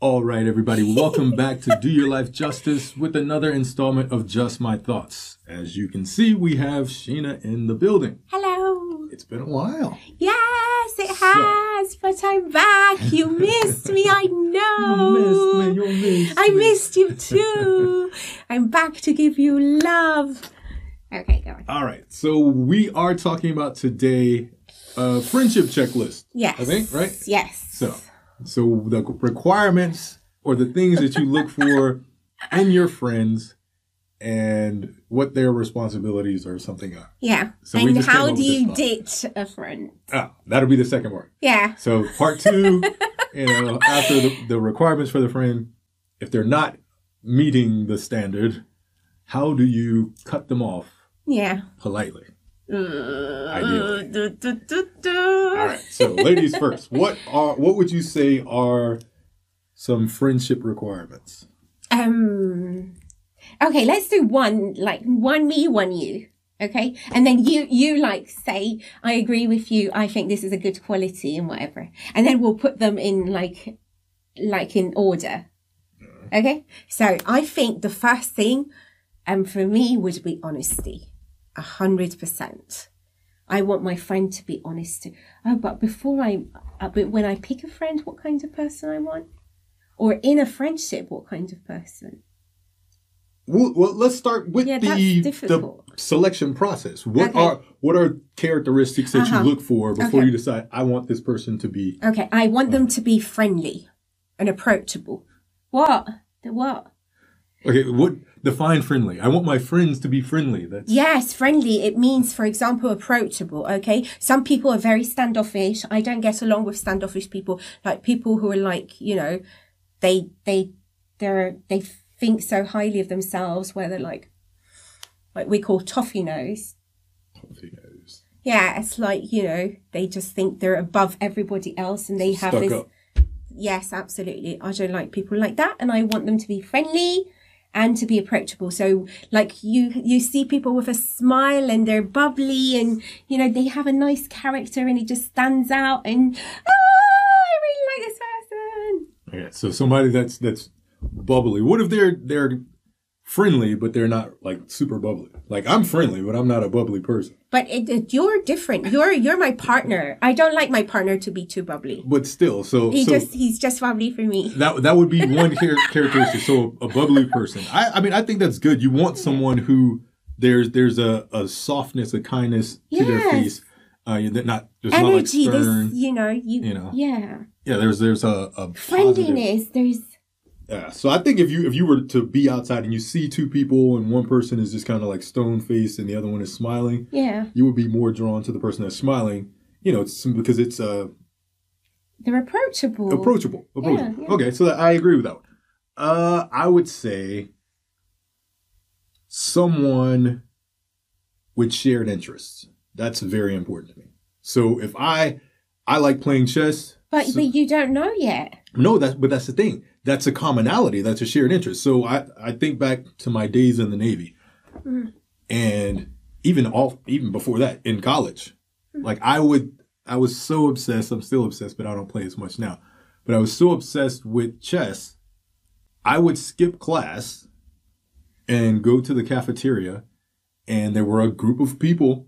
All right, everybody, welcome back to Do Your Life Justice with another installment of Just My Thoughts. As you can see, we have Sheena in the building. Hello. It's been a while. Yes, it has, but I'm back. You missed me, I know. You missed me, you missed I me. missed you too. I'm back to give you love. Okay, go on. All right, so we are talking about today a friendship checklist. Yes. I think, right? Yes. So, so the requirements or the things that you look for in your friends and what their responsibilities or something are. Yeah. So and how do you date a friend? Ah, that'll be the second part. Yeah. So part two, you know, after the, the requirements for the friend, if they're not meeting the standard, how do you cut them off Yeah. politely? Ideally. du- du- du- du. All right. So ladies first. What are what would you say are some friendship requirements? Um. Okay, let's do one like one me, one you. Okay, and then you you like say I agree with you. I think this is a good quality and whatever, and then we'll put them in like like in order. Okay, so I think the first thing, um, for me would be honesty, a hundred percent. I want my friend to be honest. Oh, but before I, uh, but when I pick a friend, what kind of person I want, or in a friendship, what kind of person? Well, well let's start with Yeah, the the selection process. What Okay. are what are characteristics that Uh-huh. you look for before Okay. you decide I want this person to be Okay, I want them to be friendly and approachable. What? The what? Okay, what define friendly? I want my friends to be friendly. That's Yes, friendly. It means, for example, approachable. Okay. Some people are very standoffish. I don't get along with standoffish people. Like people who are like, you know, they, they, they're, they think so highly of themselves where they're like, like we call toffee nose. Who knows? Yeah. It's like, you know, they just think they're above everybody else and they have Stuck this. up. Yes, absolutely. I don't like people like that, and I want them to be friendly and to be approachable. So, like you, you see people with a smile and they're bubbly, and you know they have a nice character, and it just stands out. And oh, I really like this person. Okay, so somebody that's that's bubbly. What if they're they're friendly but they're not like super bubbly? Like I'm friendly, but I'm not a bubbly person. But it, it, you're different. You're you're my partner. I don't like my partner to be too bubbly. But still, so He so just he's just bubbly for me. that that would be one char- characteristic. So a bubbly person. I I mean I think that's good. You want someone who there's there's a, a softness, a kindness to their face. Uh, they're not there's Energy, not like this stern. you know, you, you know. yeah, Yeah, there's there's a, a positive- friendliness. There's Yeah. So I think if you if you were to be outside and you see two people and one person is just kind of like stone faced and the other one is smiling, yeah, you would be more drawn to the person that's smiling. You know, it's because it's uh they're approachable. approachable. Approachable. yeah. Okay, so that, I agree with that. One. Uh, I would say someone with shared interests. That's very important to me. So if I I like playing chess, But so- but you don't know yet. No, that's but that's the thing. That's a commonality. That's a shared interest. So I I think back to my days in the Navy, Mm. and even off even before that in college, like I would I was so obsessed. I'm still obsessed, but I don't play as much now. But I was so obsessed with chess, I would skip class and go to the cafeteria, and there were a group of people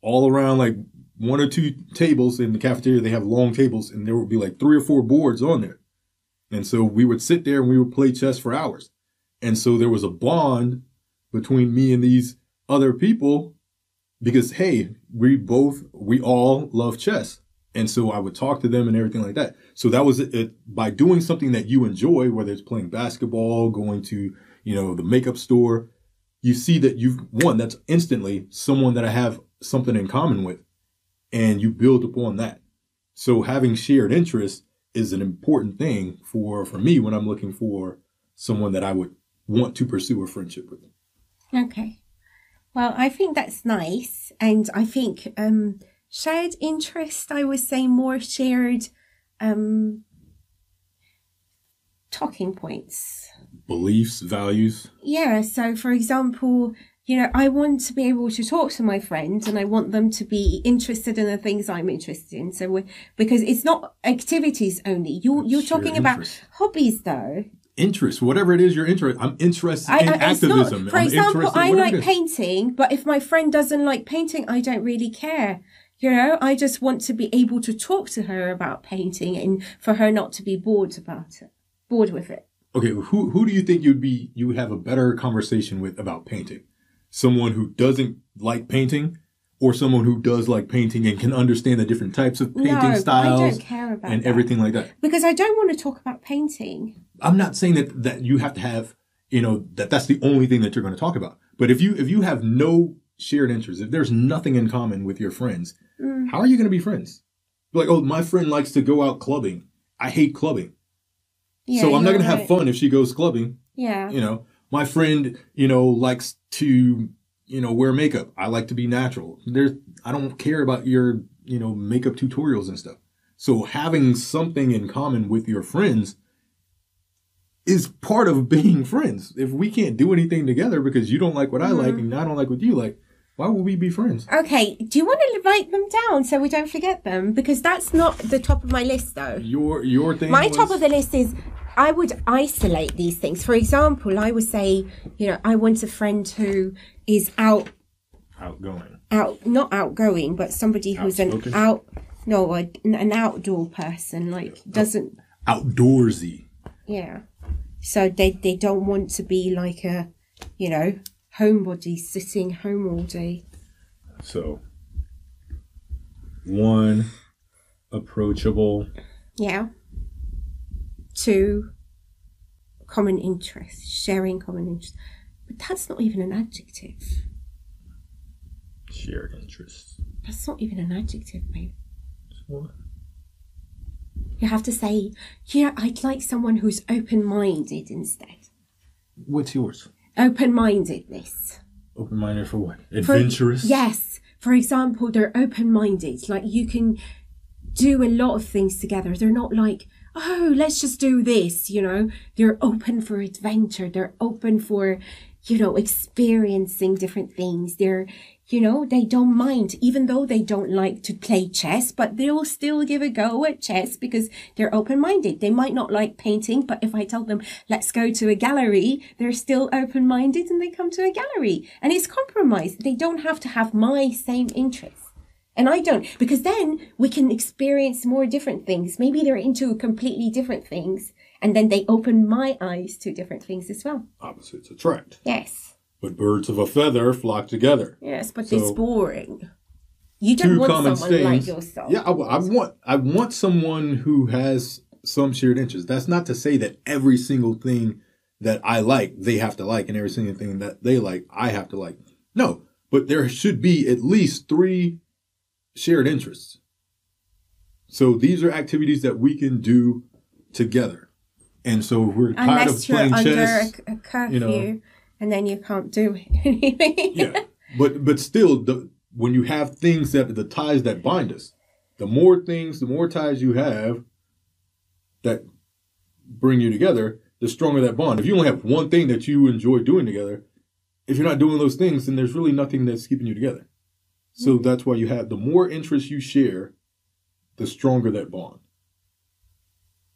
all around like one or two tables in the cafeteria. They have long tables, and there would be like three or four boards on there. And so we would sit there and we would play chess for hours. And so there was a bond between me and these other people because, hey, we both, we all love chess. And so I would talk to them and everything like that. So that was it, by doing something that you enjoy, whether it's playing basketball, going to, you know, the makeup store, you see that you've one, that's instantly someone that I have something in common with and you build upon that. So having shared interests is an important thing for for me when I'm looking for someone that I would want to pursue a friendship with. Okay. Well, I think that's nice, and I think um, shared interest. I would say more shared um, talking points. Beliefs, values. Yeah. So, for example, you know, I want to be able to talk to my friends and I want them to be interested in the things I'm interested in. So, we because it's not activities only. You're, you're talking about hobbies though. Interest, whatever it is you're interested. I'm interested I, in I, it's not, activism. for I'm example, I like painting, but if my friend doesn't like painting, I don't really care. You know, I just want to be able to talk to her about painting and for her not to be bored about it, bored with it. Okay, who who do you think you'd be you would have a better conversation with about painting? Someone who doesn't like painting, or someone who does like painting and can understand the different types of painting no, styles don't care about and that. everything like that. because I don't want to talk about painting. I'm not saying that that you have to have you know that that's the only thing that you're going to talk about. But if you if you have no shared interests, if there's nothing in common with your friends, Mm. how are you going to be friends? Like, oh, my friend likes to go out clubbing. I hate clubbing, Yeah, so I'm not going to have fun if she goes clubbing. Yeah. You know, my friend, you know, likes to, you know, wear makeup. I like to be natural. There's, I don't care about your, you know, makeup tutorials and stuff. So having something in common with your friends is part of being friends. If we can't do anything together because you don't like what I mm-hmm. like and I don't like what you like, why would we be friends? Okay, do you want to write them down so we don't forget them? Because that's not the top of my list, though. Your your thing. My was- top of the list is I would isolate these things. For example, I would say, you know, I want a friend who is out, outgoing. out, not outgoing, but somebody who's Outspoken? an out, no, a, an outdoor person, like doesn't, Outdoorsy. yeah. So they they don't want to be like a, you know, homebody sitting home all day. So one approachable. Yeah. Two, common interests, sharing common interests. But that's not even an adjective. Shared interests. That's not even an adjective, babe. You have to say, yeah, I'd like someone who's open minded instead. What's yours? Open mindedness. Open minded for what? Adventurous? Yes. For example, they're open minded. Like you can do a lot of things together. They're not like, oh, let's just do this, you know. They're open for adventure. They're open for, you know, experiencing different things. They're, you know, they don't mind, even though they don't like to play chess, but they'll still give a go at chess because they're open minded. They might not like painting, but if I tell them, let's go to a gallery, they're still open minded and they come to a gallery. And it's compromise. They don't have to have my same interests. And I don't, because then we can experience more different things. Maybe they're into completely different things. And then they open my eyes to different things as well. Opposites attract. Yes. But birds of a feather flock together. Yes, but So- it's boring. You don't want someone like yourself. Yeah, I, I want I want someone who has some shared interest. That's not to say that every single thing that I like they have to like, and every single thing that they like I have to like. No, but there should be at least three shared interests. So these are activities that we can do together. And so we're tired Unless of you're playing under chess. a, a curfew, you know. and then you can't do anything. yeah but but still the when you have things that the ties that bind us the more things the more ties you have that bring you together the stronger that bond if you only have one thing that you enjoy doing together if you're not doing those things then there's really nothing that's keeping you together so that's why you have the more interests you share the stronger that bond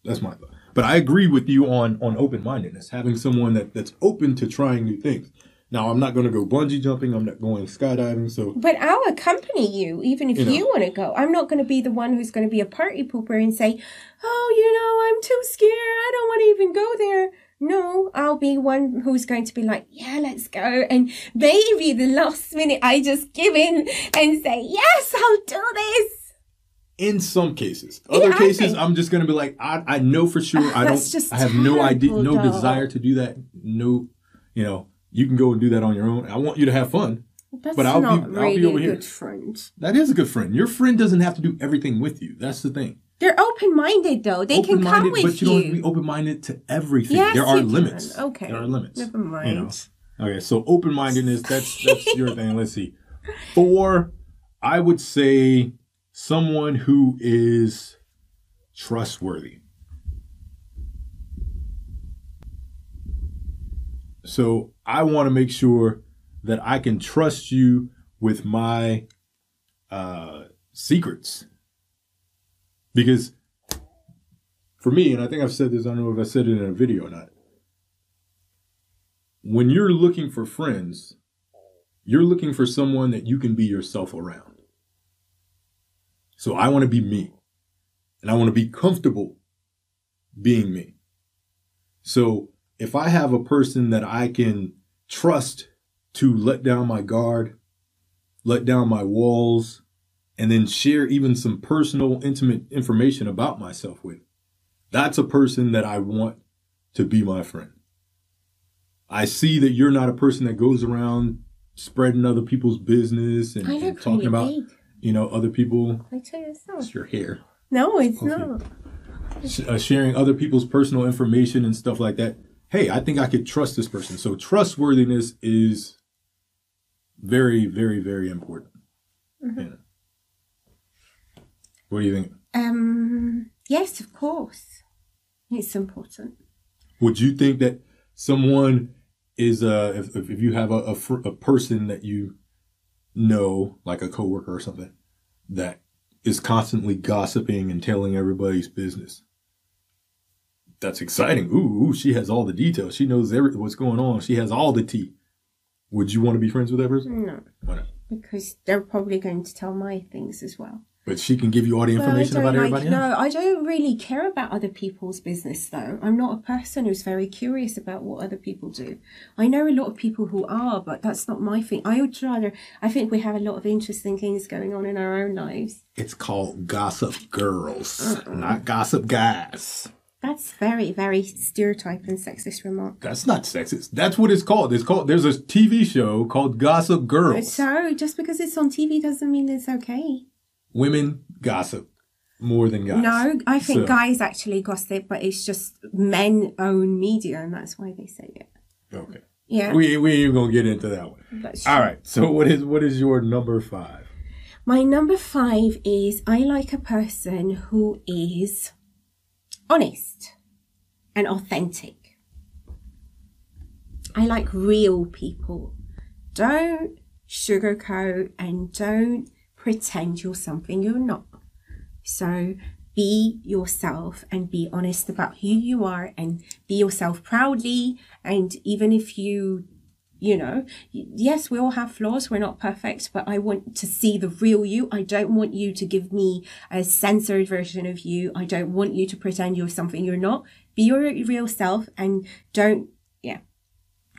that's my thought but i agree with you on on open-mindedness having someone that that's open to trying new things now i'm not going to go bungee jumping i'm not going skydiving so But I'll accompany you, even if You you, want to go. I'm not going to be the one who's going to be a party pooper and say, "Oh, you know, I'm too scared. I don't want to even go there." No, I'll be one who's going to be like, "Yeah, let's go." And maybe the last minute, I just give in and say, "Yes, I'll do this." in some cases other Yeah, cases think- i'm just going to be like i i know for sure i don't i have no idea no though. desire to do that no you know you can go and do that on your own i want you to have fun That's But I'll be- not I'll be really over a here. good friend. that is a good friend your friend doesn't have to do everything with you that's the thing They're open-minded though. They can come with but you, you. don't have to be open-minded to everything Yes, there are you can. limits Okay. there are limits Never mind. you know okay so open-mindedness that's that's your thing let's see four i would say someone who is trustworthy so i want to make sure that I can trust you with my uh, secrets. Because for me, and I think I've said this, I don't know if I said it in a video or not. When you're looking for friends, you're looking for someone that you can be yourself around. So I want to be me. And I want to be comfortable being me. So if I have a person that I can trust to let down my guard, let down my walls, and then share even some personal, intimate information about myself with, that's a person that I want to be my friend. I see that you're not a person that goes around spreading other people's business and, and talking about, big. you know, other people. I tell you so. It's your hair. No, it's Okay. not. Sh- uh, sharing other people's personal information and stuff like that. Hey, I think I could trust this person. So trustworthiness is very, very, very important. Mm-hmm. Yeah. What do you think? Um. Yes, of course. It's important. Would you think that someone is uh if if you have a a, fr- a person that you know, like a coworker or something, that is constantly gossiping and telling everybody's business? That's exciting. Ooh, ooh, she has all the details. She knows every, what's going on. She has all the tea. Would you want to be friends with that person? No, Why not? because they're probably going to tell my things as well. But she can give you all the information about like- everybody else. No, I don't really care about other people's business though. I'm not a person who's very curious about what other people do. I know a lot of people who are, but that's not my thing. I would rather, I think we have a lot of interesting things going on in our own lives. It's called Gossip Girls, uh-uh. not Gossip Guys. That's very, very stereotype and sexist remark. That's not sexist. That's what it's called. It's called. There's a TV show called Gossip Girls. So just because it's on TV doesn't mean it's okay. Women gossip more than guys. No, I think So- guys actually gossip, but it's just men own media, and that's why they say it. Okay. Yeah, We we ain't even gonna get into that one. that's All true. right. So what is what is your number five? My number five is I like a person who is honest and authentic. I like real people. Don't sugarcoat and don't pretend you're something you're not. So be yourself and be honest about who you are and be yourself proudly. And even if you you know, yes, we all have flaws. We're not perfect, but I want to see the real you. I don't want you to give me a censored version of you. I don't want you to pretend you're something you're not. Be your real self and don't, yeah,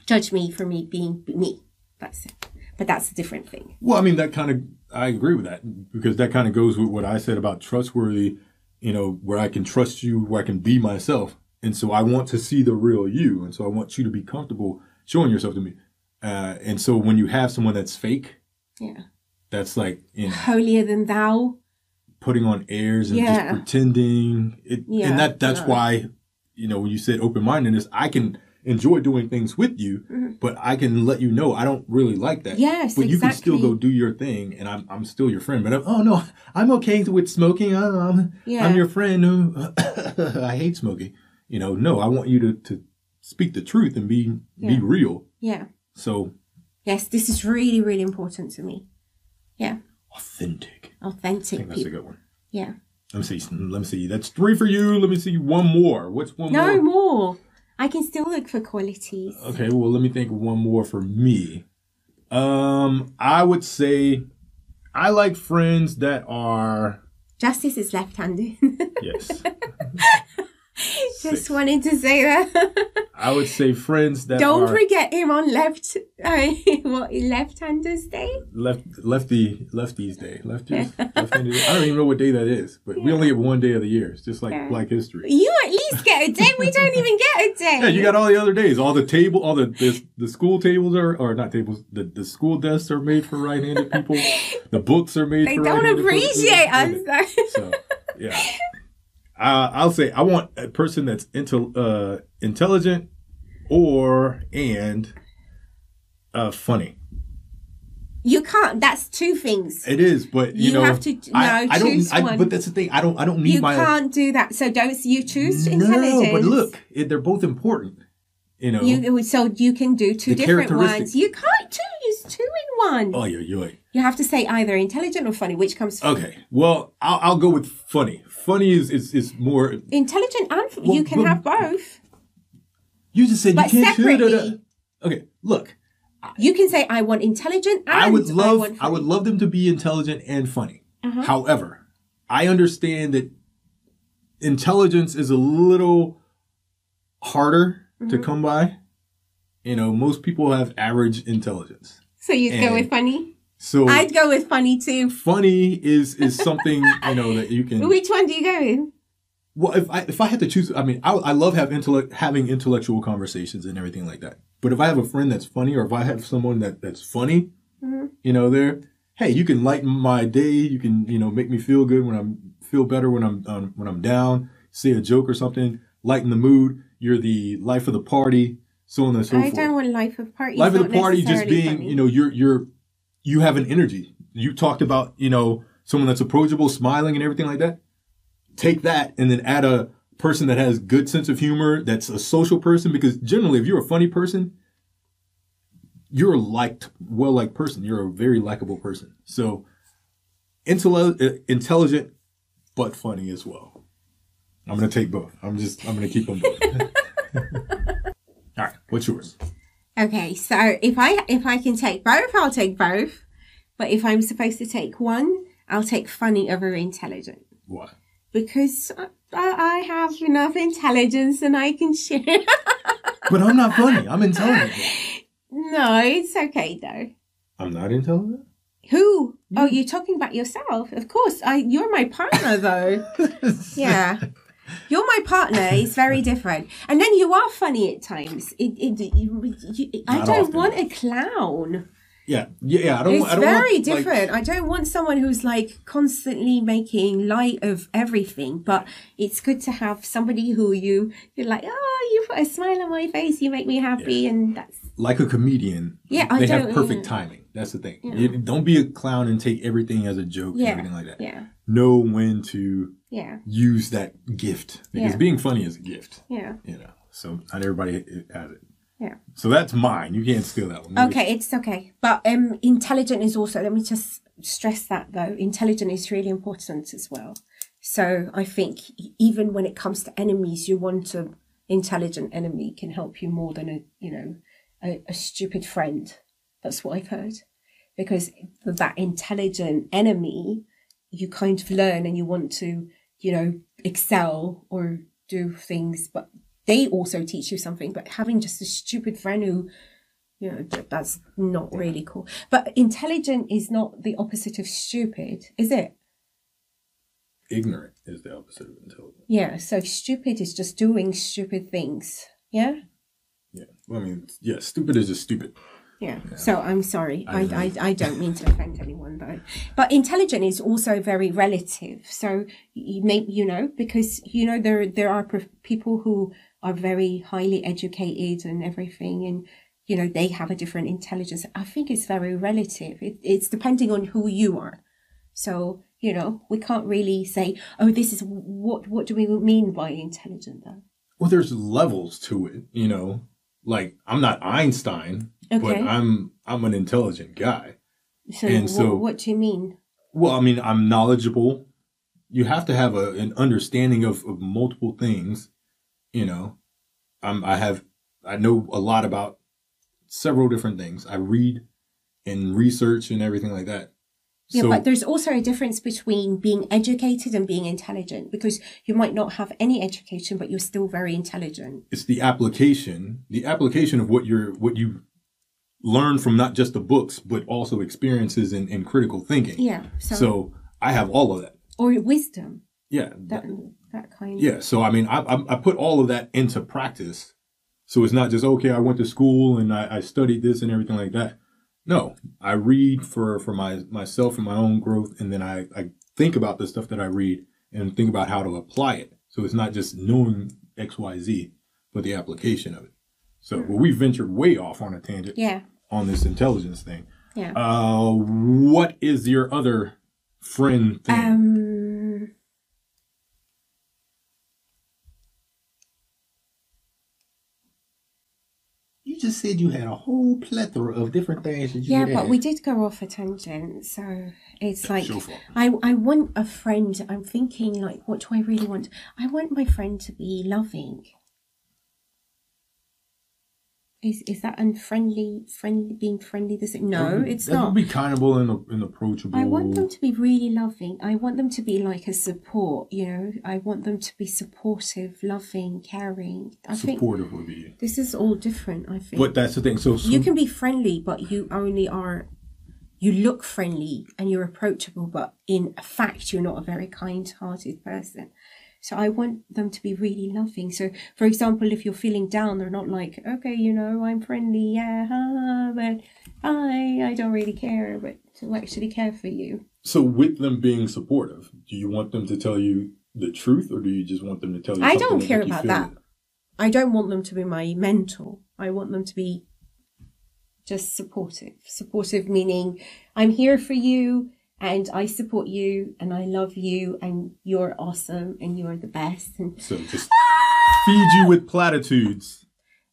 judge me for me being me. That's it. But that's a different thing. Well, I mean that kind of I agree with that because that kind of goes with what I said about trustworthy. You know, where I can trust you, where I can be myself, and so I want to see the real you, and so I want you to be comfortable showing yourself to me. Uh, and so when you have someone that's fake, Yeah. that's like you know Holier than thou. putting on airs and Yeah. just pretending. It, Yeah, and that that's no. why you know when you said open mindedness, I can enjoy doing things with you, but I can let you know I don't really like that. Mm-hmm. Yes, but you can still go do your thing, and I'm I'm still your friend. But I'm, oh no, I'm okay with smoking. I'm I'm, Yeah. I'm your friend I hate smoking. You know, no, I want you to to speak the truth and be be real. Yeah. So Yes, this is really, really important to me. Yeah. authentic. I Authentic think that's a good one. Yeah. Let me see. Let me see. That's three for you. Let me see one more. What's one No more? more. I can still look for qualities. Okay, well, let me think one more for me. Um, I would say I like friends that are Justice is left-handed. yes. Just wanted to say that. I would say friends that Don't are forget him on left. Uh, what left-handers day? left lefty lefties day. Lefties. left-handed. I don't even know what day that is, but we only get one day of the year. It's just like Yeah. Black History. You at least get a day. We don't even get a day. Yeah, you got all the other days. All the table, all the the, the school tables are, or not tables. The, the school desks are made for right-handed people. The books are made they for don't appreciate people. us. So yeah, uh, I'll say I want a person that's intel, uh, intelligent or and uh, funny. You can't. That's two things. It is, but you, You know, have to- no, I, I don't. choose I, one. but that's the thing. I don't. I don't need You my. can't do that. So don't you choose no, intelligence? but look, it, they're both important. You know, You so you can do two different ones. You can't choose. two in one. Oh, yeah, yeah. You have to say either intelligent or funny. Which comes first? Okay. Well, I'll, I'll go with funny. Funny is is, is more. Intelligent and Well, you can well, have both. You just said But you can't. separately. Okay. Look, You can say I want intelligent and I would love want I, would love them to be intelligent and funny. Uh-huh. However, I understand that intelligence is a little harder Mm-hmm. to come by. You know, most people have average intelligence. So you go with funny. So I'd go with funny too. funny is is something, you know, that you can Which one do you go with? Well, if I if I had to choose, I mean, I, I love have intellect having intellectual conversations and everything like that. But if I have a friend that's funny, or if I have someone that that's funny, Mhm. you know, there, hey, you can lighten my day. You can you know make me feel good when I'm feel better when I'm um, when I'm down. Say a joke or something, lighten the mood. You're the life of the party, so on and so I forth. I don't want life of party. life of the party just being, you know, you're you're you have an energy. You talked about, you know, someone that's approachable, smiling and everything like that. Take that and then add a person that has good sense of humor, that's a social person, because generally if you're a funny person, you're a liked, well liked person. You're a very likable person. So intelli- uh, intelligent, but funny as well. I'm gonna take both. I'm just I'm gonna keep them both. All right, what's yours? Okay, so if I if I can take both, I'll take both. But if I'm supposed to take one, I'll take funny over intelligent Why? because I, I have enough intelligence and I can share. But I'm not funny. I'm intelligent. no, it's okay though. I'm not intelligent. Who? Oh, you're talking about yourself. Of course, I. You're my partner though. yeah. You're my partner. It's very different. And then you are funny at times. It, it, you, you, I don't often. want a clown. Yeah, yeah, yeah. I don't. It's I don't very want, like- different. I don't want someone who's like constantly making light of everything, but it's good to have somebody who you you're like, oh, you put a smile on my face, you make me happy, and that's like a comedian. Yeah, I they have perfect yeah. timing. That's the thing. You- don't be a clown and take everything as a joke Yeah, and everything like that. yeah, Know when to yeah, use that gift because Yeah. being funny is a gift. yeah, You know, so not everybody has it. yeah. So that's mine. You can't steal that one. Okay, it's okay. But um, intelligent is also. Let me just stress that though. Intelligent is really important as well. So I think even when it comes to enemies, you want a intelligent enemy can help you more than a you know a, a stupid friend. That's what I've heard. Because that intelligent enemy, you kind of learn and you want to you know excel or do things, but they also teach you something. But having just a stupid friend who you know that's not really cool but intelligent is not the opposite of stupid is it Ignorant is the opposite of intelligent. yeah so stupid is just doing stupid things yeah Yeah. Well, I mean, yeah, stupid is just stupid. Yeah. So i'm sorry. I, I I i don't mean to offend anyone though. But intelligent is also very relative. So you may you know because you know there there are people who are very highly educated and everything and you know they have a different intelligence. I think it's very relative. It, it's depending on who you are. So you know we can't really say oh this is what what do we mean by intelligent though? Well, there's levels to it, you know. Like I'm not Einstein, but I'm I'm an intelligent guy. so, And what, so- what do you mean Well, I mean, I'm knowledgeable. You have to have a, an understanding of, of multiple things. You know, I'm, I have, I know a lot about several different things. I read and research and everything like that. Yeah, so, but there's also a difference between being educated and being intelligent because you might not have any education, but you're still very intelligent. it's the application, the application of what you're, what you learn from not just the books, but also experiences and, and critical thinking. Yeah. So, So I have all of that. or wisdom, Yeah. that that kind. Of Yeah. So I mean, I, I I put all of that into practice. So it's not just okay. I went to school and I, I studied this and everything like that. No, I read for for my myself and my own growth, and then I I think about the stuff that I read and think about how to apply it. So it's not just knowing X Y Z, but the application of it. So well, we ventured way off on a tangent Yeah. on this intelligence thing. Yeah. Uh, what is your other friend thing? Um. you you just said you had a whole plethora of different things that you Yeah, could but we did go off a tangent, so it's like your fault. I I want a friend. I'm thinking like, what do I really want? I want my friend to be loving. Is is that unfriendly? Friendly being friendly? It? No, it's not. would be kindable and, and approachable. I want them to be really loving. I want them to be like a support. You know, I want them to be supportive, loving, caring. I think supportive would be. this is all different. I think. But that's the thing. So, so you can be friendly, but you only are. You look friendly and you're approachable, but in fact, you're not a very kind-hearted person. So I want them to be really loving. So, for example, if you're feeling down, they're not like, okay, you know, I'm friendly, yeah, ha, but I, I don't really care, but to actually care for you. so with them being supportive, do you want them to tell you the truth, or do you just want them to tell you? I don't care about that. I don't want them to be my mentor. I want them to be just supportive. Supportive meaning I'm here for you and I support you and I love you and you're awesome and you're the best and So just feed you with platitudes.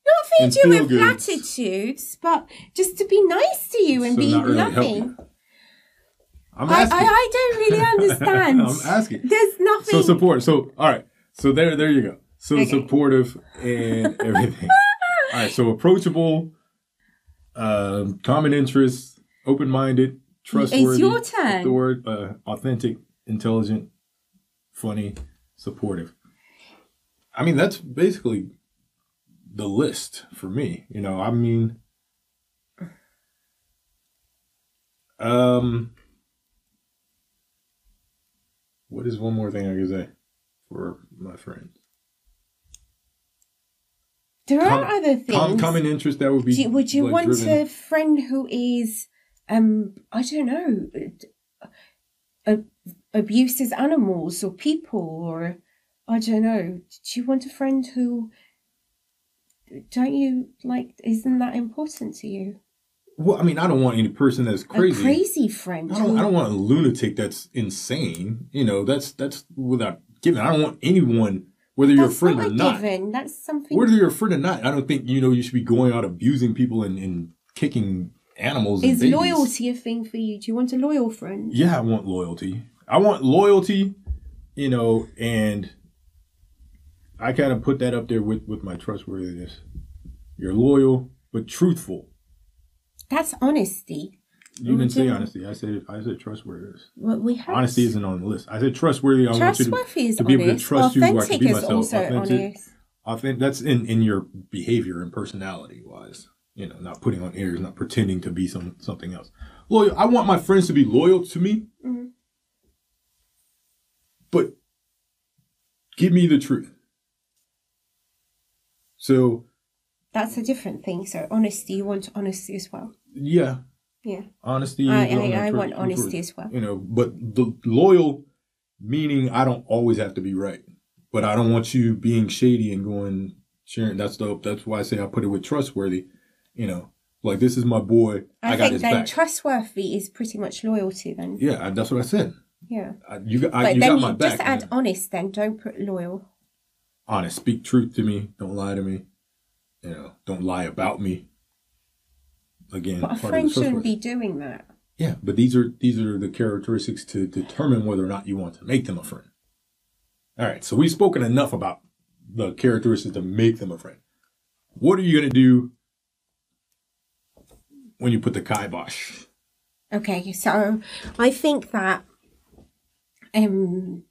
not feed you with goods. platitudes, but just to be nice to you and So be really loving. I'm I, I. I don't really understand. I'm asking. There's nothing. So support. So all right. So there, there you go. So Okay. supportive and everything. all right. So approachable, um, common interests, open-minded, trustworthy. your turn. author- uh, authentic, intelligent, funny, supportive. I mean, that's basically the list for me. You know, I mean, um, what is one more thing I can say for my friends? there are Com- other things. Com- common interest that would be. Do would you like, want driven- a friend who is, um, I don't know, uh, abuses animals or people, or I don't know. Do you want a friend who? Don't you like? Isn't that important to you? Well, I mean, I don't want any person that's crazy. A crazy friend. I don't. I don't want a lunatic that's insane. You know, that's that's without giving. I don't want anyone, whether you're a friend not or not, given. That's something. whether you're a friend or not. I don't think you know you should be going out abusing people and, and kicking animals. Is loyalty a thing for you? Do you want a loyal friend? Yeah, I want loyalty. I want loyalty. You know, and I kind of put that up there with with my trustworthiness. You're loyal but truthful. That's honesty. You didn't say honesty. I said I said trustworthiness. What we have. Honesty isn't on the list. I said trustworthy. I want you to, to be able to trust you where I can Authentic be is myself. also Authentic. honest. I think that's in, in your behavior and personality wise. You know, not putting on airs, not pretending to be some something else. Loyal. I want my friends to be loyal to me, Mhm. but give me the truth. So That's a different thing. So honesty, you want honesty as well. yeah, Yeah. honesty. I, I, I want honesty as well. You know, but the loyal meaning I don't always have to be right, but I don't want you being shady and going sharing. That's the that's why I say I put it with trustworthy. You know, like this is my boy. I, I, got think then back. trustworthy is pretty much loyalty then. yeah, I- that's what I said. Yeah. I, you got I, But you then you my just add man. honest then, don't put loyal. Honest, speak truth to me. Don't lie to me. You know, don't lie about me. Again, But a part of the friend shouldn't be doing that. Yeah, but these are these are the characteristics to determine whether or not you want to make them a friend. All right, so we've spoken enough about the characteristics to make them a friend. What are you going to do when you put the kibosh? Okay, so I think that um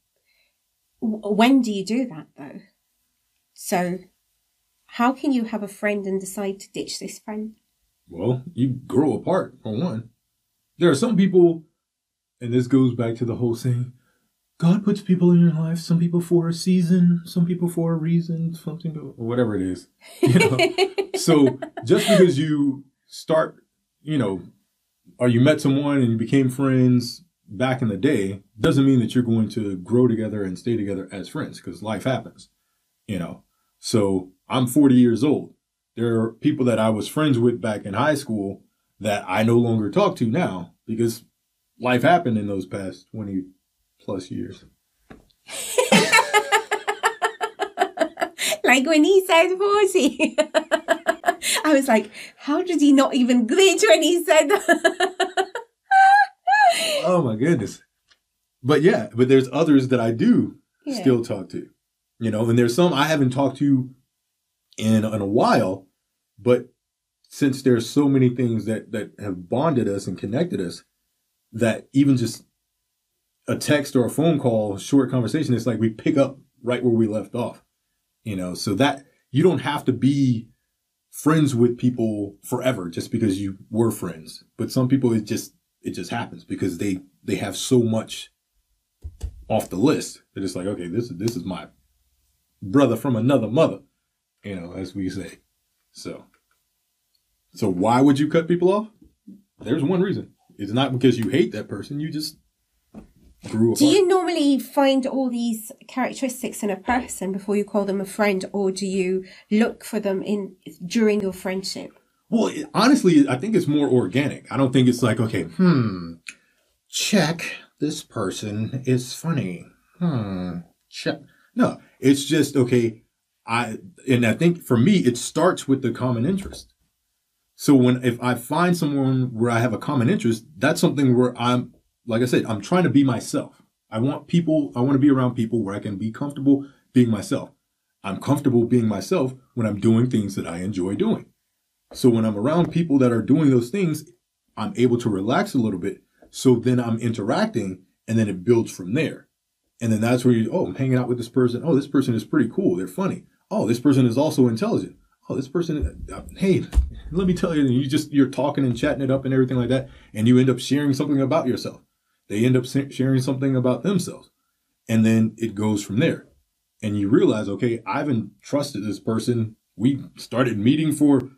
w- when do you do that though? So how can you have a friend and decide to ditch this friend? Well, you grow apart for one. There are some people, and this goes back to the whole saying, God puts people in your life. Some people for a season, some people for a reason, something, whatever it is. You know. so just because you start, you know, or you met someone and you became friends back in the day, doesn't mean that you're going to grow together and stay together as friends because life happens, you know. So I'm 40 years old. There are people that I was friends with back in high school that I no longer talk to now because life happened in those past 20 plus years. like when he said 40. I was like, how did he not even glitch when he said that? oh my goodness. But yeah, but there's others that I do Yeah. still talk to, you know, and there's some I haven't talked to in in a while, but since there's so many things that that have bonded us and connected us, that even just a text or a phone call, short conversation, it's like we pick up right where we left off, you know. So that you don't have to be friends with people forever just because you were friends, but some people it just it just happens because they they have so much off the list that it's like okay this is this is my brother from another mother you know as we say. So so why would you cut people off? There's one reason. It's not because you hate that person. You just grew apart Do you normally find all these characteristics in a person before you call them a friend, or do you look for them in during your friendship? Well, it, honestly, I think it's more organic. I don't think it's like, okay, hmm, check. This person is funny. Hmm, check. No, it's just, okay, I, and I think for me, it starts with the common interest. So when, if I find someone where I have a common interest, that's something where I'm, like I said, I'm trying to be myself. I want people, I want to be around people where I can be comfortable being myself. I'm comfortable being myself when I'm doing things that I enjoy doing. So when I'm around people that are doing those things, I'm able to relax a little bit. So then I'm interacting and then it builds from there. And then that's where you, oh, I'm hanging out with this person. Oh, this person is pretty cool. They're funny. Oh, this person is also intelligent. Oh, this person, uh, hey, let me tell you, you just, you're talking and chatting it up and everything like that. And you end up sharing something about yourself. They end up sharing something about themselves. And then it goes from there. And you realize, okay, I've entrusted this person. We started meeting for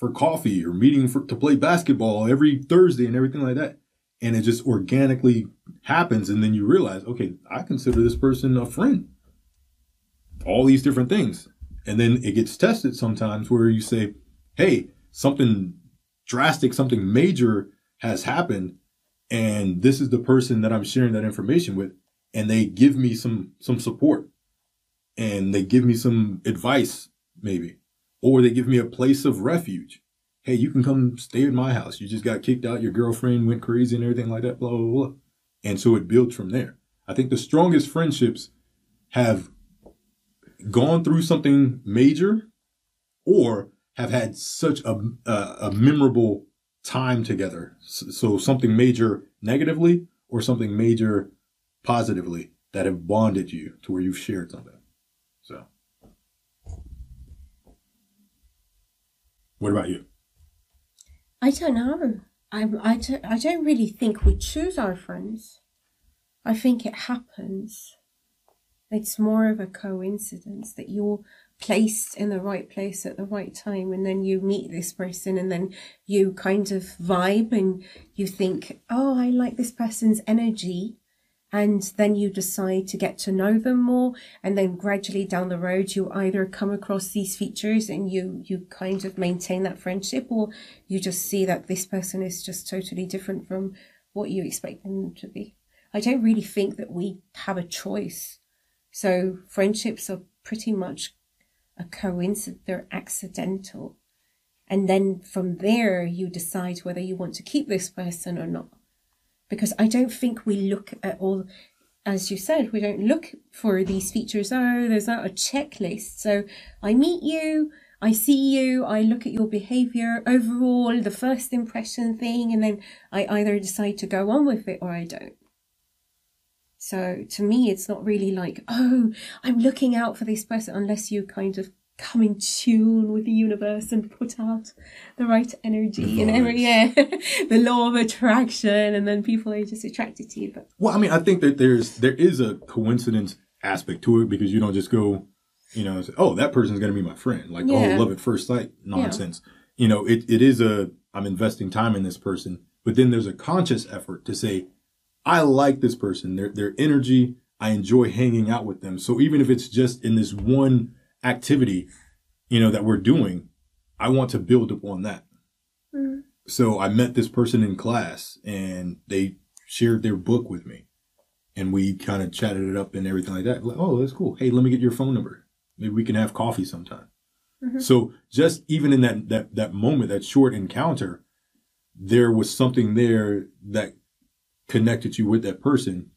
for coffee or meeting for to play basketball every Thursday and everything like that. And it just organically happens. And then you realize, okay, I consider this person a friend. All these different things. And then it gets tested sometimes where you say, hey, something drastic, something major has happened. And this is the person that I'm sharing that information with. And they give me some some support. And they give me some advice, maybe or they give me a place of refuge. Hey, you can come stay at my house. You just got kicked out. Your girlfriend went crazy and everything like that, blah, blah, blah. And so it builds from there. I think the strongest friendships have gone through something major or have had such a, a, a memorable time together. So, so something major negatively or something major positively that have bonded you to where you've shared something. So. What about you? I don't know. I, I, don't, I don't really think we choose our friends. I think it happens. It's more of a coincidence that you're placed in the right place at the right time and then you meet this person and then you kind of vibe and you think, oh, I like this person's energy. And then you decide to get to know them more. And then gradually down the road, you either come across these features and you, you kind of maintain that friendship or you just see that this person is just totally different from what you expect them to be. I don't really think that we have a choice. So friendships are pretty much a coincidence, they're accidental. And then from there, you decide whether you want to keep this person or not. Because I don't think we look at all, as you said, we don't look for these features. Oh, there's not a checklist. So I meet you, I see you, I look at your behavior overall, the first impression thing, and then I either decide to go on with it or I don't. So to me, it's not really like, oh, I'm looking out for this person unless you kind of come in tune with the universe and put out the right energy The and every, yeah, the law of attraction, and then people are just attracted to you. But Well, I mean, I think that there's there is a coincidence aspect to it because you don't just go, you know, say, oh, that person's gonna be my friend. Like, oh, Yeah. oh, love at first sight nonsense. You know, it, it is a I'm investing time in this person, but then there's a conscious effort to say, I like this person, their their energy, I enjoy hanging out with them. So even if it's just in this one activity, you know, that we're doing, I want to build upon that. Mm. So I met this person in class and they shared their book with me and we kind of chatted it up and everything like that. Like, oh, that's cool. Hey, let me get your phone number. Maybe we can have coffee sometime. So just even in that that that moment, that short encounter, there was something there that connected you with that person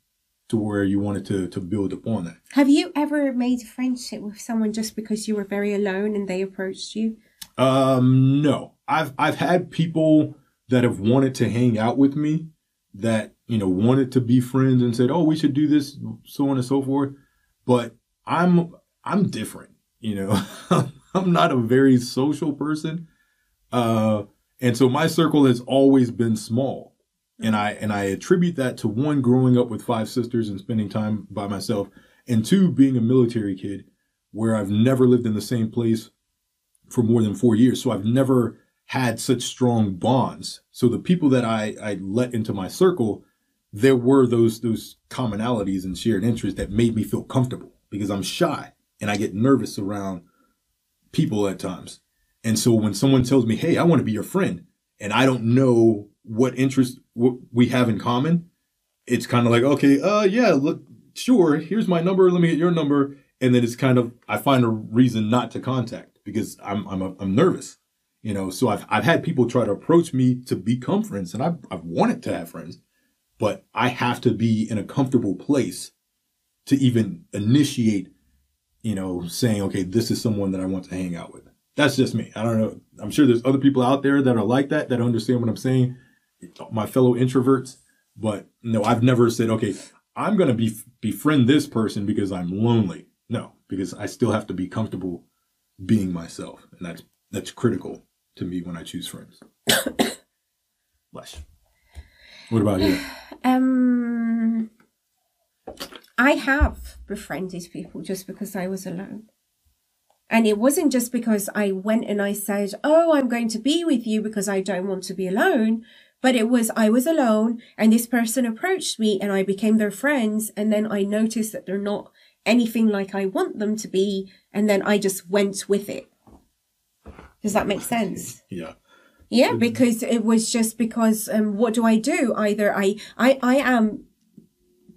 to where you wanted to to build upon that. Have you ever made a friendship with someone just because you were very alone and they approached you? Um, no, I've I've had people that have wanted to hang out with me, that you know wanted to be friends and said, "Oh, we should do this," so on and so forth. But I'm I'm different, you know. I'm not a very social person, uh, and so my circle has always been small, and I and I attribute that to one growing up with five sisters and spending time by myself, and two being a military kid, where I've never lived in the same place for more than four years. So I've never had such strong bonds. So the people that I, I let into my circle, there were those, those commonalities and shared interests that made me feel comfortable because I'm shy and I get nervous around people at times. And so when someone tells me, Hey, I want to be your friend and I don't know what interest what we have in common, it's kind of like, okay, uh, yeah, look, sure. Here's my number. Let me get your number. And then it's kind of, I find a reason not to contact because I'm, I'm, I'm nervous, you know? So I've, I've had people try to approach me to become friends and I've, I've wanted to have friends, but I have to be in a comfortable place to even initiate, you know, saying, okay, this is someone that I want to hang out with. That's just me. I don't know. I'm sure there's other people out there that are like that, that understand what I'm saying. My fellow introverts, but no, I've never said, okay, I'm going to be befriend this person because I'm lonely. No, because I still have to be comfortable being myself, and that's that's critical to me when I choose friends. Lush. What about you? Um, I have befriended people just because I was alone. And it wasn't just because I went and I said, Oh, I'm going to be with you because I don't want to be alone. But it was, I was alone and this person approached me and I became their friends. And then I noticed that they're not anything like I want them to be. And then I just went with it. Does that make sense? Yeah. Yeah, because it was just because um, what do I do? Either I, I, I am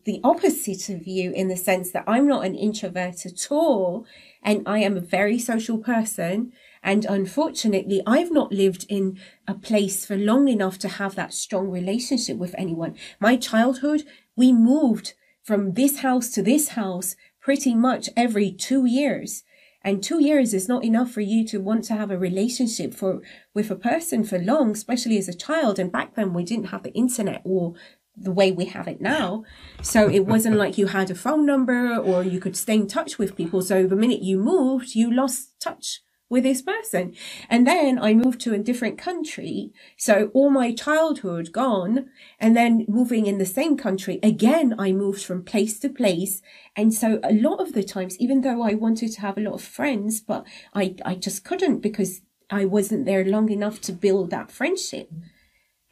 the opposite of you in the sense that I'm not an introvert at all, and I am a very social person. And unfortunately, I've not lived in a place for long enough to have that strong relationship with anyone. My childhood, we moved from this house to this house pretty much every two years. And two years is not enough for you to want to have a relationship for with a person for long, especially as a child. And back then we didn't have the internet or the way we have it now. So it wasn't like you had a phone number or you could stay in touch with people. So the minute you moved, you lost touch with this person. And then I moved to a different country. So all my childhood gone. And then moving in the same country, again, I moved from place to place. And so a lot of the times, even though I wanted to have a lot of friends, but I, I just couldn't because I wasn't there long enough to build that friendship.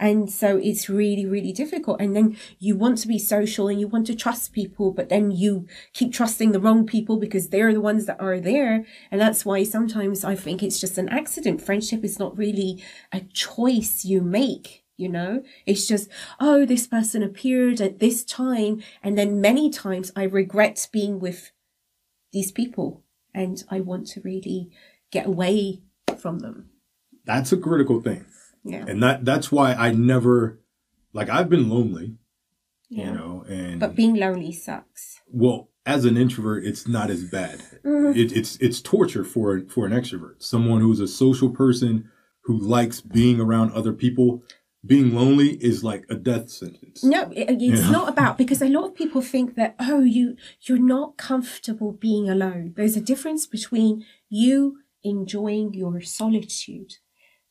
And so it's really, really difficult. And then you want to be social and you want to trust people, but then you keep trusting the wrong people because they're the ones that are there. And that's why sometimes I think it's just an accident. Friendship is not really a choice you make. You know, it's just, oh, this person appeared at this time. And then many times I regret being with these people and I want to really get away from them. That's a critical thing. Yeah. And that that's why I never like I've been lonely, Yeah. you know, and But being lonely sucks. well, as an introvert, it's not as bad. Mm-hmm. It, it's it's torture for for an extrovert, someone who's a social person who likes being around other people. Being lonely is like a death sentence. No, it- it's Yeah. not about because a lot of people think that oh you you're not comfortable being alone. There's a difference between you enjoying your solitude,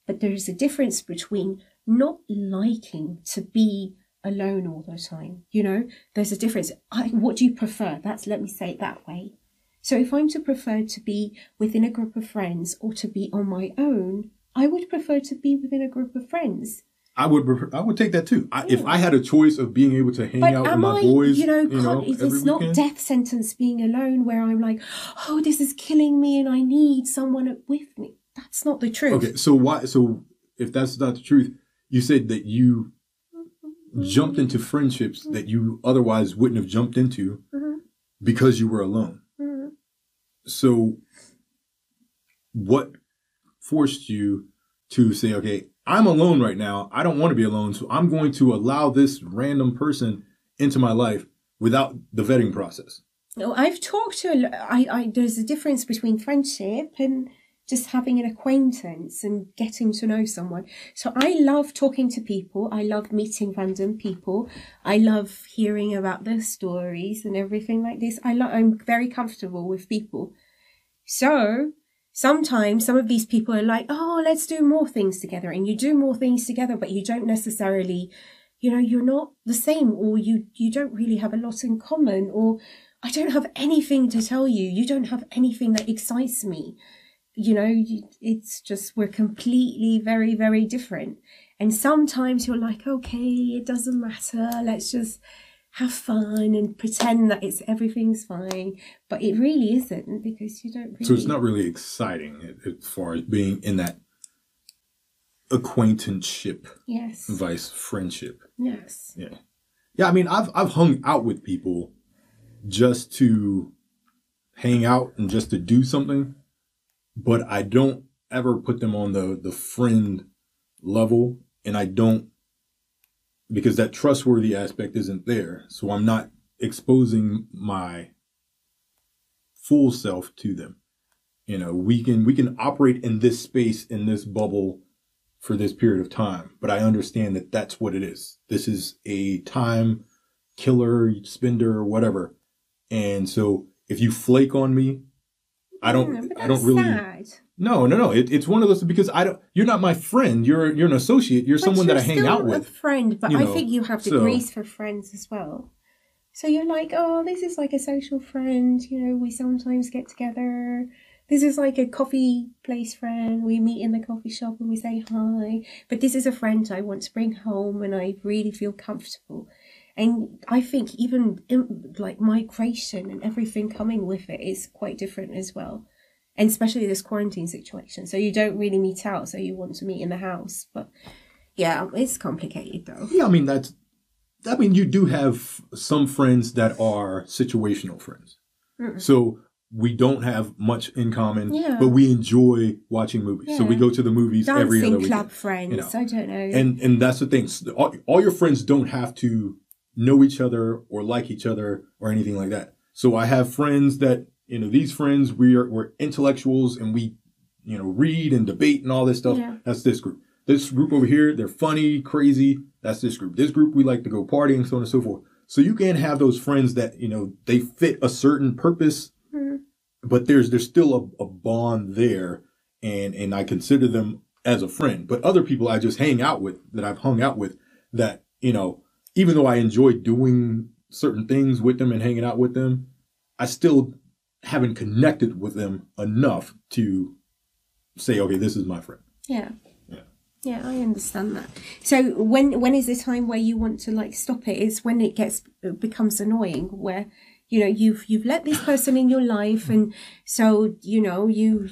but there's a difference between not liking to be alone all the time. You know, there's a difference. I, what do you prefer? That's let me say it that way. So if I'm to prefer to be within a group of friends or to be on my own, I would prefer to be within a group of friends. I would prefer, I would take that too. I, if I had a choice of being able to hang But out with my I, boys, you know, you know, it's not death sentence being alone where I'm like, oh, this is killing me and I need someone with me. That's not the truth. Okay, so why? So if that's not the truth, you said that you jumped into friendships that you otherwise wouldn't have jumped into Mhm. because you were alone. Mhm. So what forced you to say, okay, I'm alone right now. I don't want to be alone. So I'm going to allow this random person into my life without the vetting process. No, I've talked to, a I, I, there's a difference between friendship and just having an acquaintance and getting to know someone. So I love talking to people. I love meeting random people. I love hearing about their stories and everything like this. I lo- I'm very comfortable with people. So sometimes some of these people are like, oh, let's do more things together. And you do more things together, but you don't necessarily, you know, you're not the same or you, you don't really have a lot in common or I don't have anything to tell you. You don't have anything that excites me. You know, it's just, we're completely very, very different. And sometimes you're like, okay, it doesn't matter. Let's just have fun and pretend that it's everything's fine. But it really isn't because you don't really. So it's not really exciting as far as being in that acquaintanceship Yes. vice friendship. Yes. Yeah. Yeah, I mean, I've I've hung out with people just to hang out and just to do something, but I don't ever put them on the the friend level and I don't because that trustworthy aspect isn't there. So I'm not exposing my full self to them. You know, we can we can operate in this space in this bubble for this period of time, but I understand that that's what it is. This is a time killer, spender, whatever. And so if you flake on me, I don't but I don't really sad. no, no, no. It, it's one of those because I don't. You're not my friend. You're you're an associate. You're But someone that I hang out A with. friend, but you I think you have so- degrees for friends as well. So you're like, oh, this is like a social friend. You know, we sometimes get together. This is like a coffee place friend. We meet in the coffee shop and we say hi. But this is a friend I want to bring home and I really feel comfortable. And I think even in, like migration and everything coming with it is quite different as well. And especially this quarantine situation. So you don't really meet out, so you want to meet in the house. But yeah, it's complicated though. Yeah, I mean that's. I mean, you do have some friends that are situational friends. Mm. So we don't have much in common, Yeah. but we enjoy watching movies. So we go to the movies every other Dancing weekend. club friends. you know. I don't know. and and that's the thing all, all your friends don't have to know each other or like each other or anything like that so i have friends that you know these friends we are we're intellectuals and we you know read and debate and all this stuff Yeah. that's this group this group over here they're funny crazy that's this group this group we like to go partying so on and so forth so you can have those friends that you know they fit a certain purpose Hmm. but there's there's still a, a bond there and and I consider them as a friend. But other people I just hang out with that I've hung out with that, you know, even though I enjoy doing certain things with them and hanging out with them, I still haven't connected with them enough to say, okay, this is my friend. yeah. Yeah. Yeah, I understand that. So when when is the time where you want to like stop it? Is when it gets it becomes annoying where you know you've you've let this person in your life and so you know you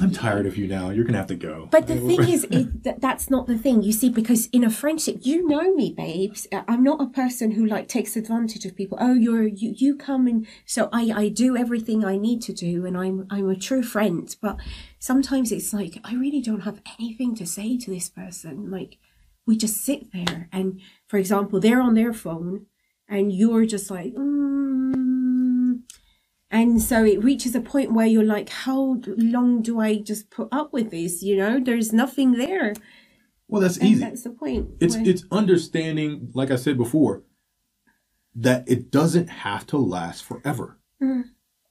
I'm tired of you now. You're gonna have to go. But the thing is, it, that, that's not the thing. You see, because in a friendship, you know me, babes. Uh, I'm not a person who like takes advantage of people. Oh, you're you you come and so I I do everything I need to do, and I'm I'm a true friend. But sometimes it's like I really don't have anything to say to this person. Like we just sit there, and for example, they're on their phone, and you're just like. Mm, and so it reaches a point where you're like, how long do I just put up with this? You know, there's nothing there. well, that's And easy. that's the point. It's where- it's understanding, like I said before, that it doesn't have to last forever. Mm.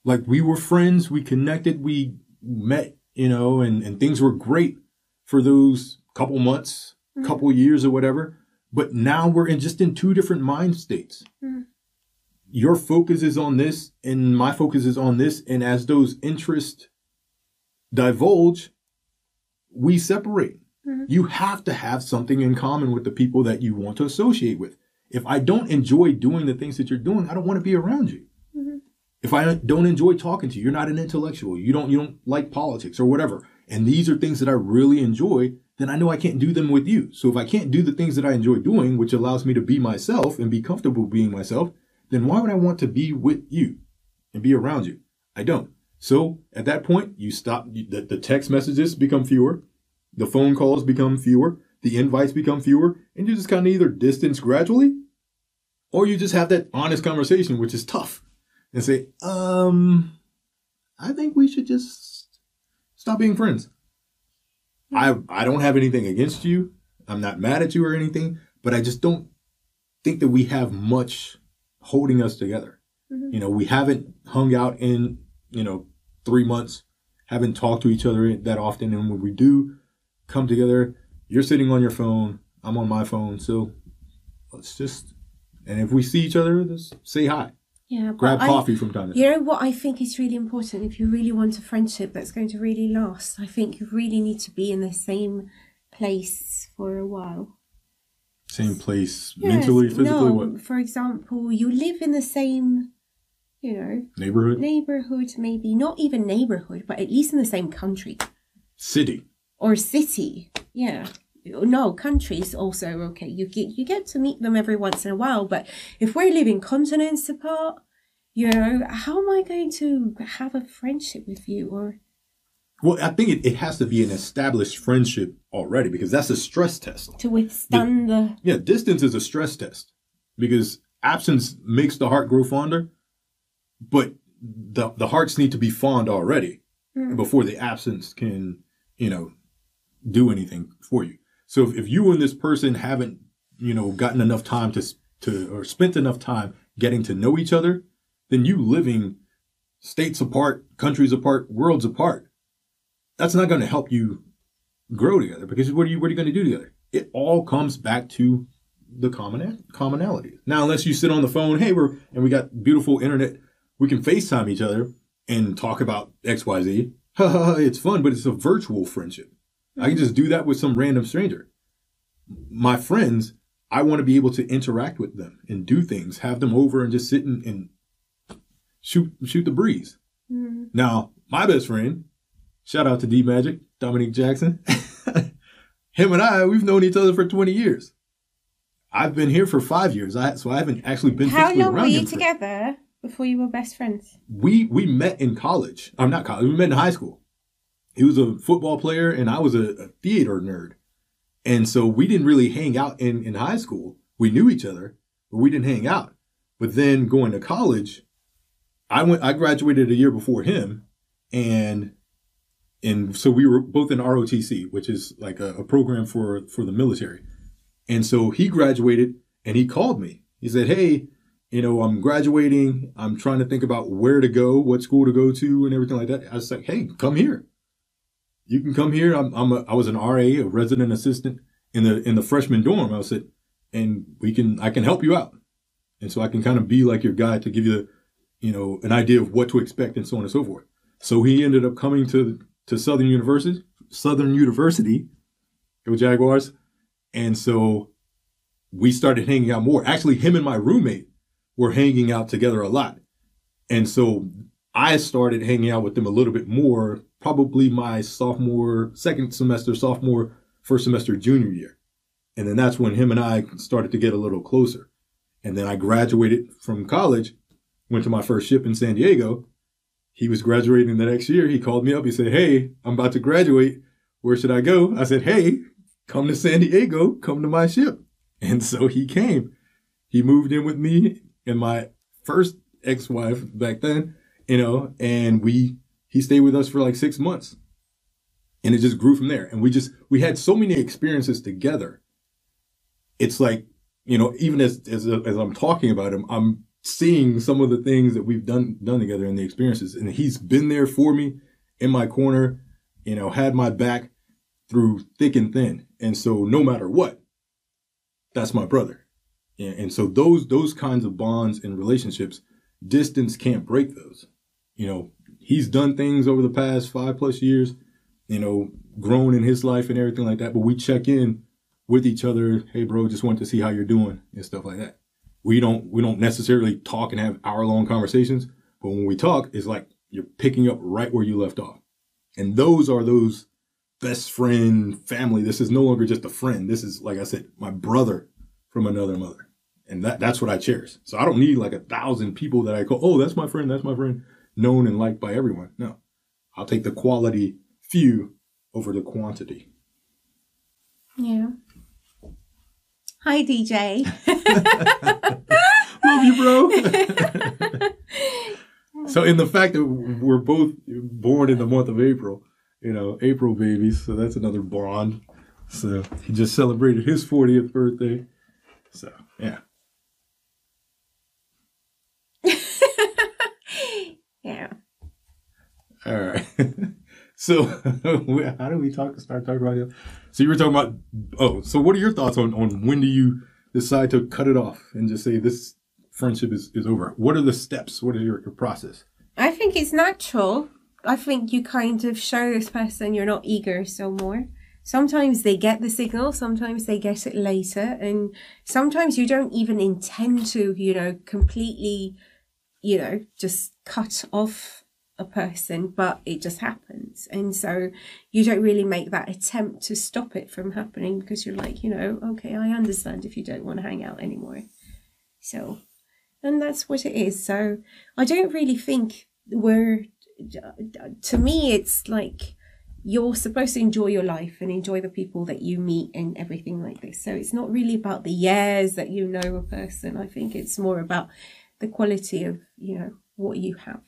Like we were friends, we connected, we met, you know, and, and things were great for those couple months, Mm. couple years or whatever. But now we're in just in two different mind states. Mm. Your focus is on this and my focus is on this. And as those interests divulge, we separate. Mhm. You have to have something in common with the people that you want to associate with. If I don't enjoy doing the things that you're doing, I don't want to be around you. Mhm. If I don't enjoy talking to you, you're not an intellectual. You don't you don't like politics or whatever. And these are things that I really enjoy, then I know I can't do them with you. So if I can't do the things that I enjoy doing, which allows me to be myself and be comfortable being myself, then why would I want to be with you and be around you? I don't. So at that point, you stop. The, the text messages become fewer, the phone calls become fewer, the invites become fewer, and you just kind of either distance gradually, or you just have that honest conversation, which is tough, and say, um, I think we should just stop being friends. I I don't have anything against you. I'm not mad at you or anything, but I just don't think that we have much holding us together. Mhm. You know, we haven't hung out in, you know, three months, haven't talked to each other that often. And when we do come together, you're sitting on your phone, I'm on my phone. So let's just, and if we see each other, just say hi, Yeah, grab I- coffee from time to time. You know what I think is really important if you really want a friendship that's going to really last? I think you really need to be in the same place for a while. Same place, Yes, mentally, physically, no, what? For example, you live in the same, you know, Neighborhood, neighborhood, maybe not even neighborhood, but at least in the same country city. or city. Yeah. No, countries also okay. You get you get to meet them every once in a while, but if we're living continents apart, you know, how am I going to have a friendship with you or Well, I think it, it has to be an established friendship already because that's a stress test. to withstand the Yeah, distance is a stress test because absence makes the heart grow fonder, but the the hearts need to be fond already Mm. before the absence can, you know, do anything for you. So if, if you and this person haven't, you know, gotten enough time to to or spent enough time getting to know each other, then you living states apart, countries apart, worlds apart, that's not going to help you grow together because what are you what are you going to do together? It all comes back to the common commonality. Now, unless you sit on the phone, hey, we're and we got beautiful internet, we can FaceTime each other and talk about X, Y, Z. Ha ha ha! It's fun, but it's a virtual friendship. I can just do that with some random stranger. My friends, I want to be able to interact with them and do things, have them over and just sit and, and shoot shoot the breeze. Mm. Now, my best friend, shout out to D Magic, Dominic Jackson. Him and I, we've known each other for 20 years. I've been here for five years, I, so I haven't actually been How long were you him for- together before you were best friends? we we met in college. I'm not college. We met in high school. He was a football player, and I was a, a theater nerd, and so we didn't really hang out in in high school. We knew each other, but we didn't hang out. But then going to college, I went. I graduated a year before him, and and so we were both in ROTC, which is like a, a program for for the military. And so he graduated, and he called me. He said, "Hey." you know, I'm graduating. I'm trying to think about where to go, what school to go to, and everything like that. I was like, hey, come here. You can come here. I'm, I'm a, I was an RA, a resident assistant in the in the freshman dorm. I said, and we can I can help you out, and so I can kind of be like your guide to give you, you know, an idea of what to expect and so on and so forth. So he ended up coming to to Southern University, Southern University, go Jaguars, and so we started hanging out more. Actually, him and my roommate were hanging out together a lot. And so I started hanging out with them a little bit more, probably my sophomore, second semester, sophomore, first semester, junior year. And then that's when him and I started to get a little closer. And then I graduated from college, went to my first ship in San Diego. He was graduating the next year. He called me up. He said, Hey, I'm about to graduate. Where should I go? I said, Hey, come to San Diego, come to my ship. And so he came. He moved in with me and my first ex-wife back then, you know, and we he stayed with us for like six months. And it just grew from there. And we just we had so many experiences together. It's like, you know, even as as as I'm talking about him, I'm seeing some of the things that we've done done together in the experiences. And he's been there for me in my corner, you know, had my back through thick and thin. And so no matter what, that's my brother. And so those those kinds of bonds and relationships, distance can't break those. You know, he's done things over the past five plus years, you know, grown in his life and everything like that. But we check in with each other. Hey, bro, just want to see how you're doing and stuff like that. We don't we don't necessarily talk and have hour long conversations, but when we talk, it's like you're picking up right where you left off. And those are those best friend family. This is no longer just a friend. This is like I said, my brother from another mother. And that, that's what I cherish. So I don't need like a thousand people that I call, oh, that's my friend, that's my friend. known and liked by everyone. No, I'll take the quality few over the quantity. Yeah. Hi, DJ. Love you, bro. so, in the fact that we're both born in the month of April, you know, April babies, so that's another bond. So, he just celebrated his 40th birthday. So, yeah. yeah. All right. so, how do we talk? Start talking about it. So you were talking about. Oh, so what are your thoughts on on when do you decide to cut it off and just say this friendship is is over? What are the steps? What is your, your process? I think it's natural. I think you kind of show this person you're not eager so more. Sometimes they get the signal, sometimes they get it later, and sometimes you don't even intend to, you know, completely, you know, just cut off a person, but it just happens. And so you don't really make that attempt to stop it from happening because you're like, you know, okay, I understand if you don't want to hang out anymore. So, and that's what it is. So I don't really think we're, to me, it's like you're supposed to enjoy your life and enjoy the people that you meet and everything like this. So it's not really about the years that you know a person. I think it's more about the quality of, you know, what you have.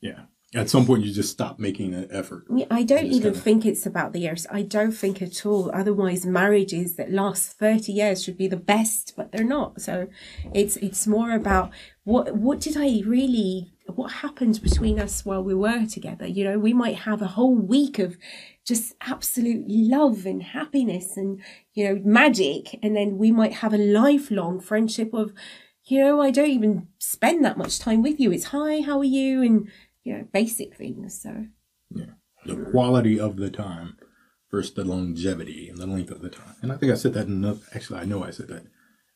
Yeah at some point you just stop making an effort. Yeah, I don't even kinda... think it's about the years. I don't think at all. Otherwise, marriages that last thirty years should be the best, but they're not. So, it's it's more about what what did I really what happened between us while we were together. You know, we might have a whole week of just absolute love and happiness and you know magic, and then we might have a lifelong friendship of. You know, I don't even spend that much time with you. It's hi, how are you? And you know, basic things. So yeah, the quality of the time versus the longevity and the length of the time. And I think I said that in another, actually I know I said that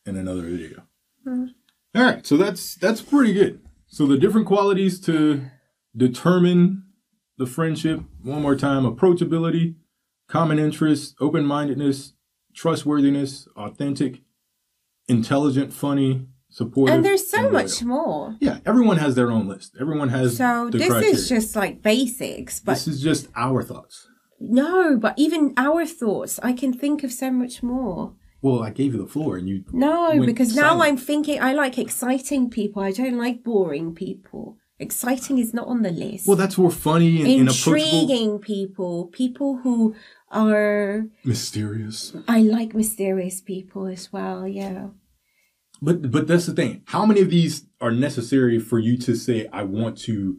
in another video. Mm-hmm. All right, so that's that's pretty good. So the different qualities to determine the friendship. One more time: approachability, common interest, open-mindedness, trustworthiness, authentic, intelligent, funny, supportive. And there's so and much more. Yeah, everyone has their own list. Everyone has. So this criteria. is just like basics, but this is just our thoughts. No, but even our thoughts, I can think of so much more. Well, I gave you the floor, and you. No, because silent. now I'm thinking. I like exciting people. I don't like boring people. Exciting is not on the list. Well, that's more funny and intriguing people. People who are mysterious. I like mysterious people as well. Yeah. But but that's the thing. How many of these are necessary for you to say I want to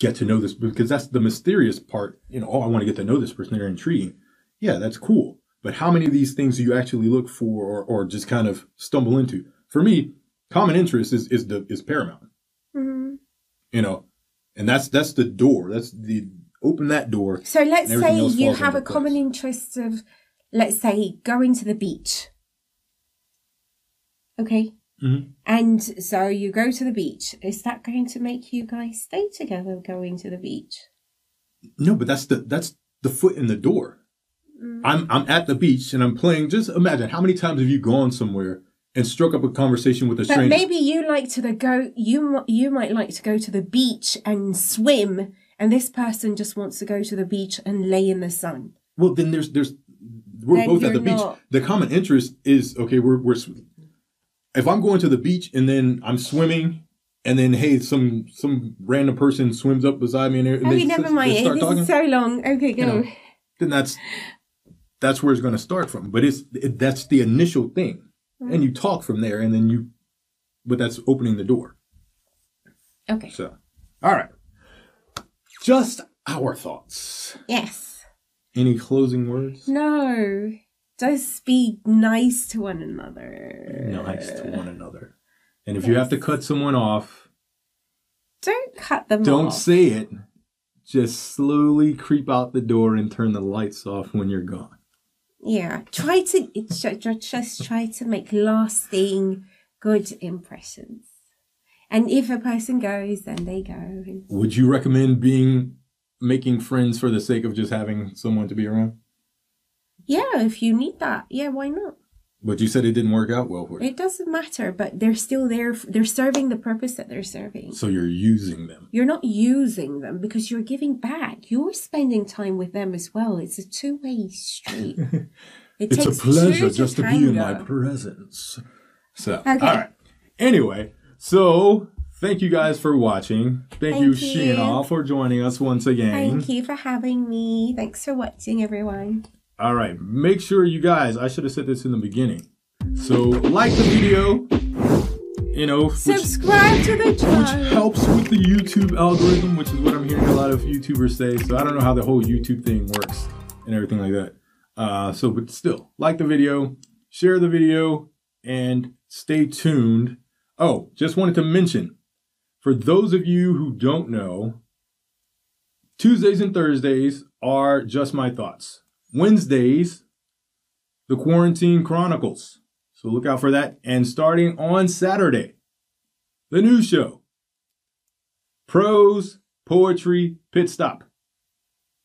get to know this? Because that's the mysterious part. You know, oh, I want to get to know this person. They're intriguing. Yeah, that's cool. But how many of these things do you actually look for or, or just kind of stumble into? For me, common interest is is the is paramount. Mm-hmm. You know, and that's that's the door. That's the open that door. So let's say you have a place. common interest of, let's say, going to the beach. Okay. Mm-hmm. And so you go to the beach. Is that going to make you guys stay together going to the beach? No, but that's the that's the foot in the door. Mm. I'm I'm at the beach and I'm playing. Just imagine how many times have you gone somewhere and struck up a conversation with a stranger? Maybe you like to the go. You you might like to go to the beach and swim, and this person just wants to go to the beach and lay in the sun. Well, then there's there's we're then both at the not. beach. The common interest is okay. We're we're if I'm going to the beach and then I'm swimming and then hey, some some random person swims up beside me and, and okay, never mind. This talking, is so long. Okay, go. You know, then that's that's where it's going to start from. But it's it, that's the initial thing, mm. and you talk from there, and then you, but that's opening the door. Okay. So, all right, just our thoughts. Yes. Any closing words? No. Just be nice to one another. Nice to one another. And if yes. you have to cut someone off, don't cut them don't off. say it. Just slowly creep out the door and turn the lights off when you're gone. Yeah, try to just try to make lasting good impressions. And if a person goes, then they go. Would you recommend being making friends for the sake of just having someone to be around? Yeah, if you need that, yeah, why not? But you said it didn't work out well for you. It doesn't matter, but they're still there. They're serving the purpose that they're serving. So you're using them. You're not using them because you're giving back. You're spending time with them as well. It's a two way street. It It's a pleasure just to be in my presence. So, Okay. all right. Anyway, so thank you guys for watching. Thank, you, Thank you. Sheena, for joining us once again. Thank you for having me. Thanks for watching, everyone. All right. Make sure you guys, I should have said this in the beginning. So, like the video, you know, which, Subscribe to the channel, which helps with the YouTube algorithm, which is what I'm hearing a lot of YouTubers say. So, I don't know how the whole YouTube thing works and everything like that. Uh, so, but still, like the video, share the video, and stay tuned. Oh, just wanted to mention for those of you who don't know, Tuesdays and Thursdays are just my thoughts. Wednesdays, the Quarantine Chronicles. So look out for that. And starting on Saturday, the new show, Prose Poetry Pit Stop.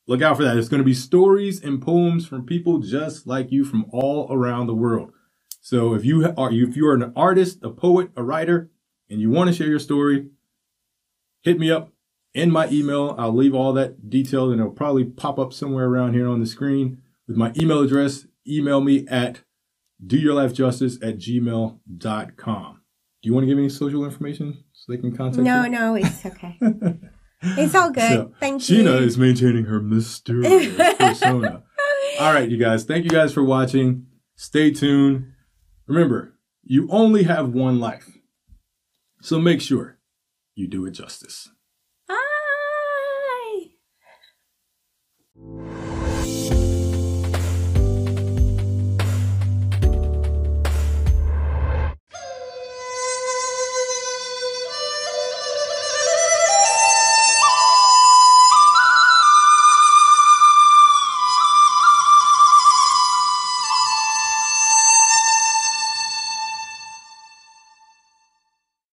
Look out for that. It's going to be stories and poems from people just like you from all around the world. So if you are if you are an artist, a poet, a writer, and you want to share your story, hit me up in my email. I'll leave all that detailed and it'll probably pop up somewhere around here on the screen with my email address. Email me at doyourlifejustice at gmail.com. Do you want to give any social information so they can contact me? No, you? no, it's okay. It's all good. So, Thank you. Sheena is maintaining her mysterious persona. All right, you guys. Thank you guys for watching. Stay tuned. Remember, you only have one life. So make sure you do it justice.